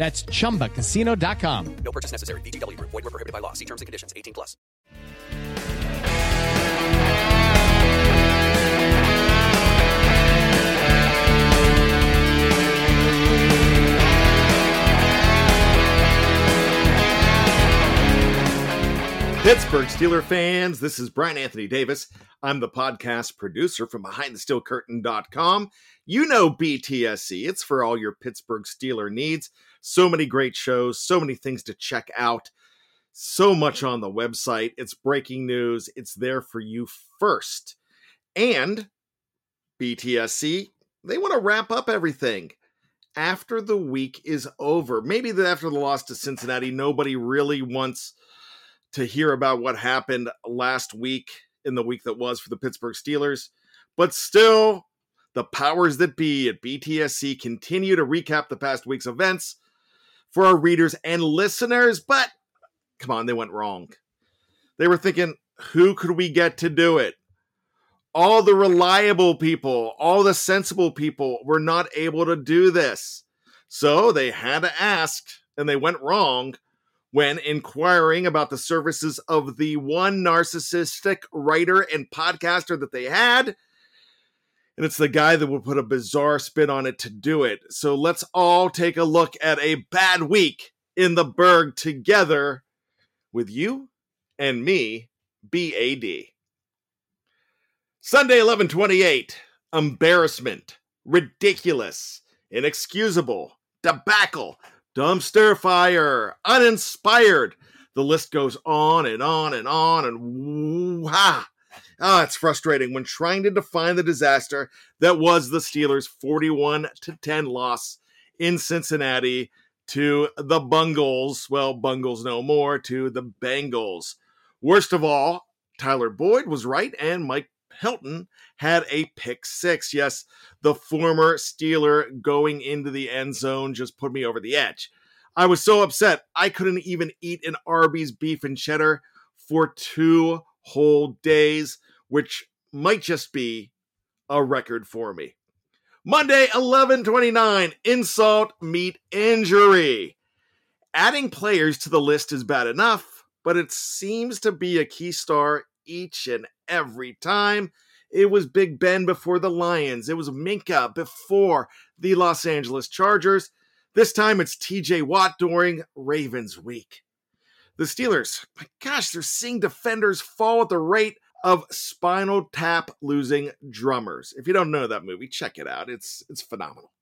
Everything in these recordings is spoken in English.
That's chumbacasino.com. No purchase necessary. VGW Group. Void were prohibited by law. See terms and conditions. 18 plus. Pittsburgh Steeler fans, this is Brian Anthony Davis. I'm the podcast producer from BehindTheSteelCurtain.com. You know BTSC. It's for all your Pittsburgh Steeler needs. So many great shows, so many things to check out, so much on the website. It's breaking news. It's there for you first. And BTSC, they want to wrap up everything after the week is over. Maybe after the loss to Cincinnati, nobody really wants to hear about what happened last week in the week that was for the Pittsburgh Steelers. But still, the powers that be at BTSC continue to recap the past week's events for our readers and listeners. But come on, they went wrong. They were thinking, who could we get to do it? All the reliable people, all the sensible people were not able to do this. So they had to ask, and they went wrong when inquiring about the services of the one narcissistic writer and podcaster that they had. And it's the guy that will put a bizarre spin on it to do it. So let's all take a look at a bad week in the Burgh together with you and me, BAD. Sunday 1128. Embarrassment. Ridiculous. Inexcusable. Debacle dumpster fire, uninspired. The list goes on and on and on and wow. Ah, it's frustrating when trying to define the disaster that was the Steelers' 41 to 10 loss in Cincinnati to the Bungles. Well, Bungles no more to the Bengals. Worst of all, Tyler Boyd was right and Mike Hilton had a pick six. Yes, the former Steeler going into the end zone just put me over the edge. I was so upset I couldn't even eat an Arby's beef and cheddar for two whole days, which might just be a record for me. Monday, 1129, insult meet injury. Adding players to the list is bad enough, but it seems to be a key star each and every time. It was Big Ben before the Lions. It was Minkah before the Los Angeles Chargers. This time it's TJ Watt during Ravens week. The Steelers, my gosh, they're seeing defenders fall at the rate of spinal tap losing drummers. If you don't know that movie, check it out. It's it's phenomenal.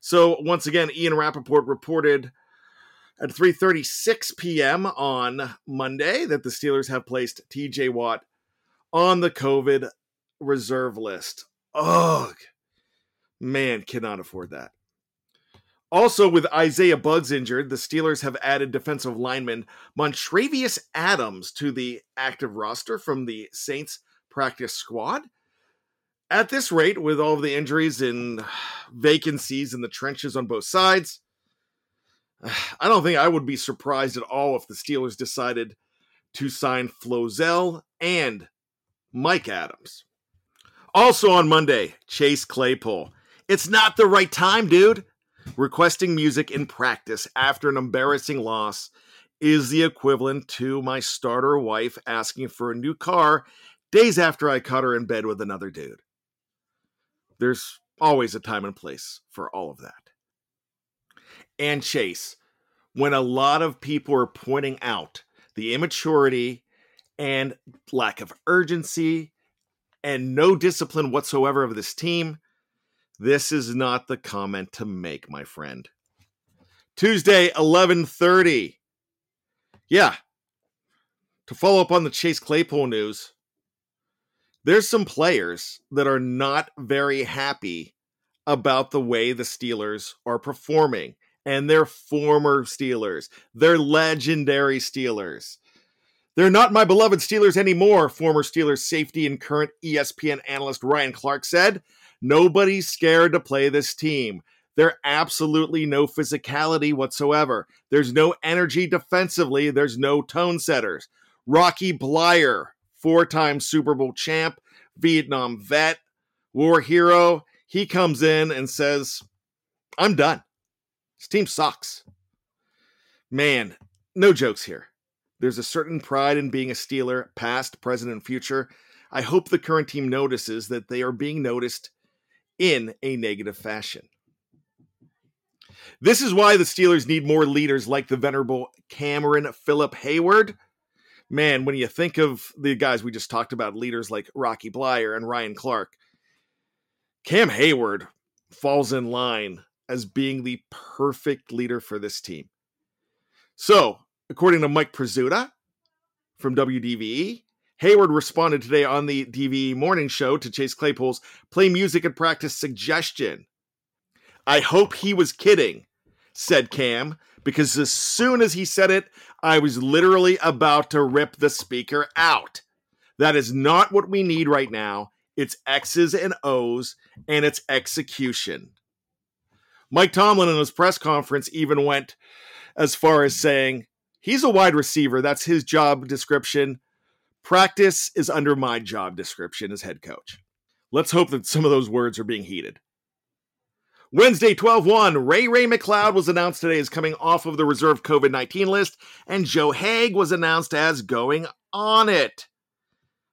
So once again, Ian Rapoport reported At 3:36 p.m. on Monday, that the Steelers have placed T.J. Watt on the COVID reserve list. Ugh, man, cannot afford that. Also, with Isaiah Buggs injured, the Steelers have added defensive lineman Montravius Adams to the active roster from the Saints practice squad. At this rate, with all of the injuries and vacancies in the trenches on both sides, I don't think I would be surprised at all if the Steelers decided to sign Flozell and Mike Adams. Also on Monday, Chase Claypool. It's not the right time, dude. Requesting music in practice after an embarrassing loss is the equivalent to my starter wife asking for a new car days after I caught her in bed with another dude. There's always a time and place for all of that. And Chase, when a lot of people are pointing out the immaturity and lack of urgency and no discipline whatsoever of this team, this is not the comment to make, my friend. Tuesday, 11:30. Yeah. To follow up on the Chase Claypool news, there's some players that are not very happy about the way the Steelers are performing. And they're former Steelers. They're legendary Steelers. They're not my beloved Steelers anymore, former Steelers safety and current ESPN analyst Ryan Clark said. Nobody's scared to play this team. There absolutely no physicality whatsoever. There's no energy defensively. There's no tone setters. Rocky Bleier, four time Super Bowl champ, Vietnam vet, war hero, he comes in and says, I'm done. This team sucks. Man, no jokes here. There's a certain pride in being a Steeler, past, present, and future. I hope the current team notices that they are being noticed in a negative fashion. This is why the Steelers need more leaders like the venerable Cameron Philip Heyward. Man, when you think of the guys we just talked about, leaders like Rocky Bleier and Ryan Clark, Cam Heyward falls in line as being the perfect leader for this team. So, according to Mike Prisuta from WDVE, Heyward responded today on the DVE morning show to Chase Claypool's play music and practice suggestion. I hope he was kidding, said Cam, because as soon as he said it, I was literally about to rip the speaker out. That is not what we need right now. It's X's and O's, and it's execution. Mike Tomlin in his press conference even went as far as saying, he's a wide receiver. That's his job description. Practice is under my job description as head coach. Let's hope that some of those words are being heeded. Wednesday, 12 1, Ray Ray McCloud was announced today as coming off of the reserve COVID 19 list, and Joe Haeg was announced as going on it.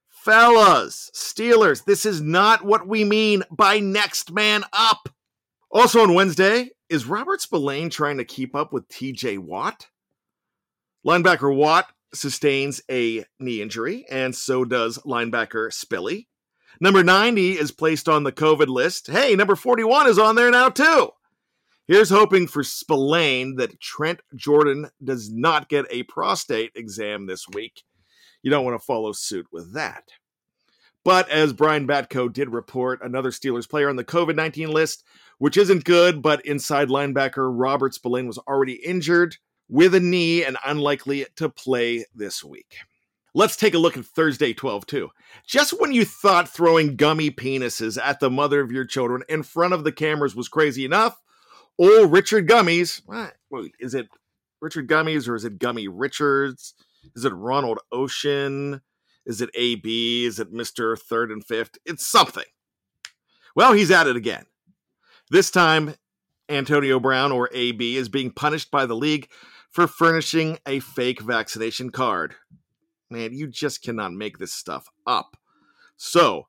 Fellas, Steelers, this is not what we mean by next man up. Also on Wednesday, is Robert Spillane trying to keep up with TJ Watt? Linebacker Watt sustains a knee injury, and so does linebacker Spilly. Number 90 is placed on the COVID list. Hey, number 41 is on there now, too. Here's hoping for Spillane that Trent Jordan does not get a prostate exam this week. You don't want to follow suit with that. But as Brian Batko did report, another Steelers player on the COVID 19 list, which isn't good, but inside linebacker Robert Spillane was already injured with a knee and unlikely to play this week. Let's take a look at Thursday 12 2. Just when you thought throwing gummy penises at the mother of your children in front of the cameras was crazy enough, old Richard Gummies, wait, is it Richard Gummies or is it Gummy Richards? Is it Ronald Ocean? Is it AB? Is it Mr. Third and Fifth? It's something. Well, he's at it again. This time, Antonio Brown, or AB, is being punished by the league for furnishing a fake vaccination card. Man, you just cannot make this stuff up. So,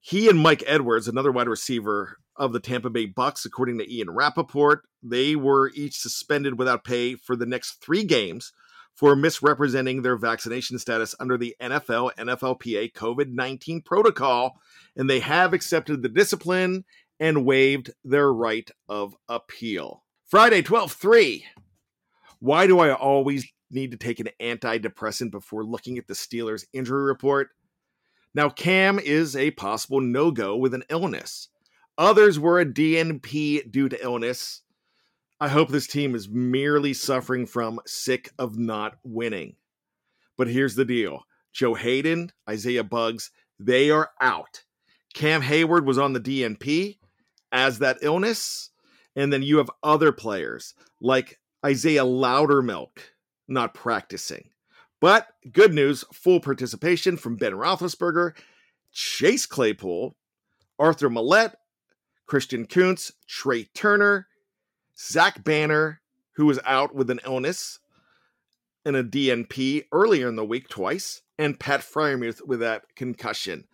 he and Mike Edwards, another wide receiver of the Tampa Bay Bucks, according to Ian Rapoport, they were each suspended without pay for the next three games for misrepresenting their vaccination status under the NFL NFLPA COVID 19 protocol, and they have accepted the discipline and waived their right of appeal. Friday, 12 3. Why do I always need to take an antidepressant before looking at the Steelers injury report? Now, Cam is a possible no go with an illness. Others were a DNP due to illness. I hope this team is merely suffering from sick of not winning. But here's the deal Joe Hayden, Isaiah Buggs, they are out. Cam Heyward was on the DNP as that illness. And then you have other players like Isaiah Loudermilk not practicing. But good news full participation from Ben Roethlisberger, Chase Claypool, Arthur Maulet, Christian Kuntz, Trey Turner, Zach Banner, who was out with an illness and a DNP earlier in the week twice, and Pat Freiermuth with that concussion.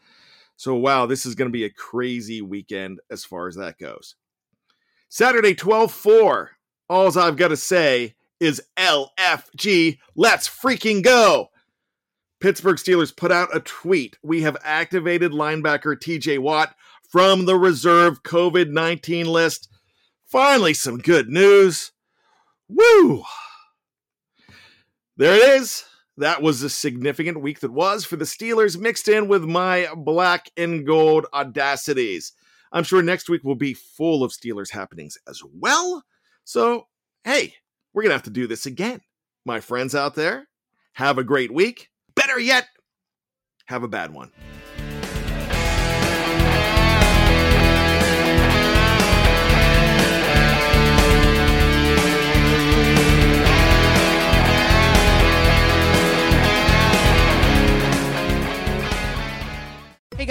So, wow, this is going to be a crazy weekend as far as that goes. Saturday, 12 4. All I've got to say is LFG. Let's freaking go. Pittsburgh Steelers put out a tweet. We have activated linebacker TJ Watt from the reserve COVID 19 list. Finally, some good news. Woo! There it is. That was a significant week that was for the Steelers, mixed in with my black and gold audacities. I'm sure next week will be full of Steelers happenings as well. So, hey, we're going to have to do this again. My friends out there, have a great week. Better yet, have a bad one.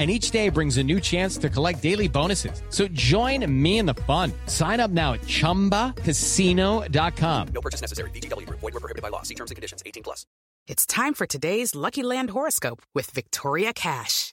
and each day brings a new chance to collect daily bonuses. So join me in the fun. Sign up now at ChumbaCasino.com. No purchase necessary. VGW Group. Void were prohibited by law. See terms and conditions. 18 plus. It's time for today's Lucky Land horoscope with Victoria Cash.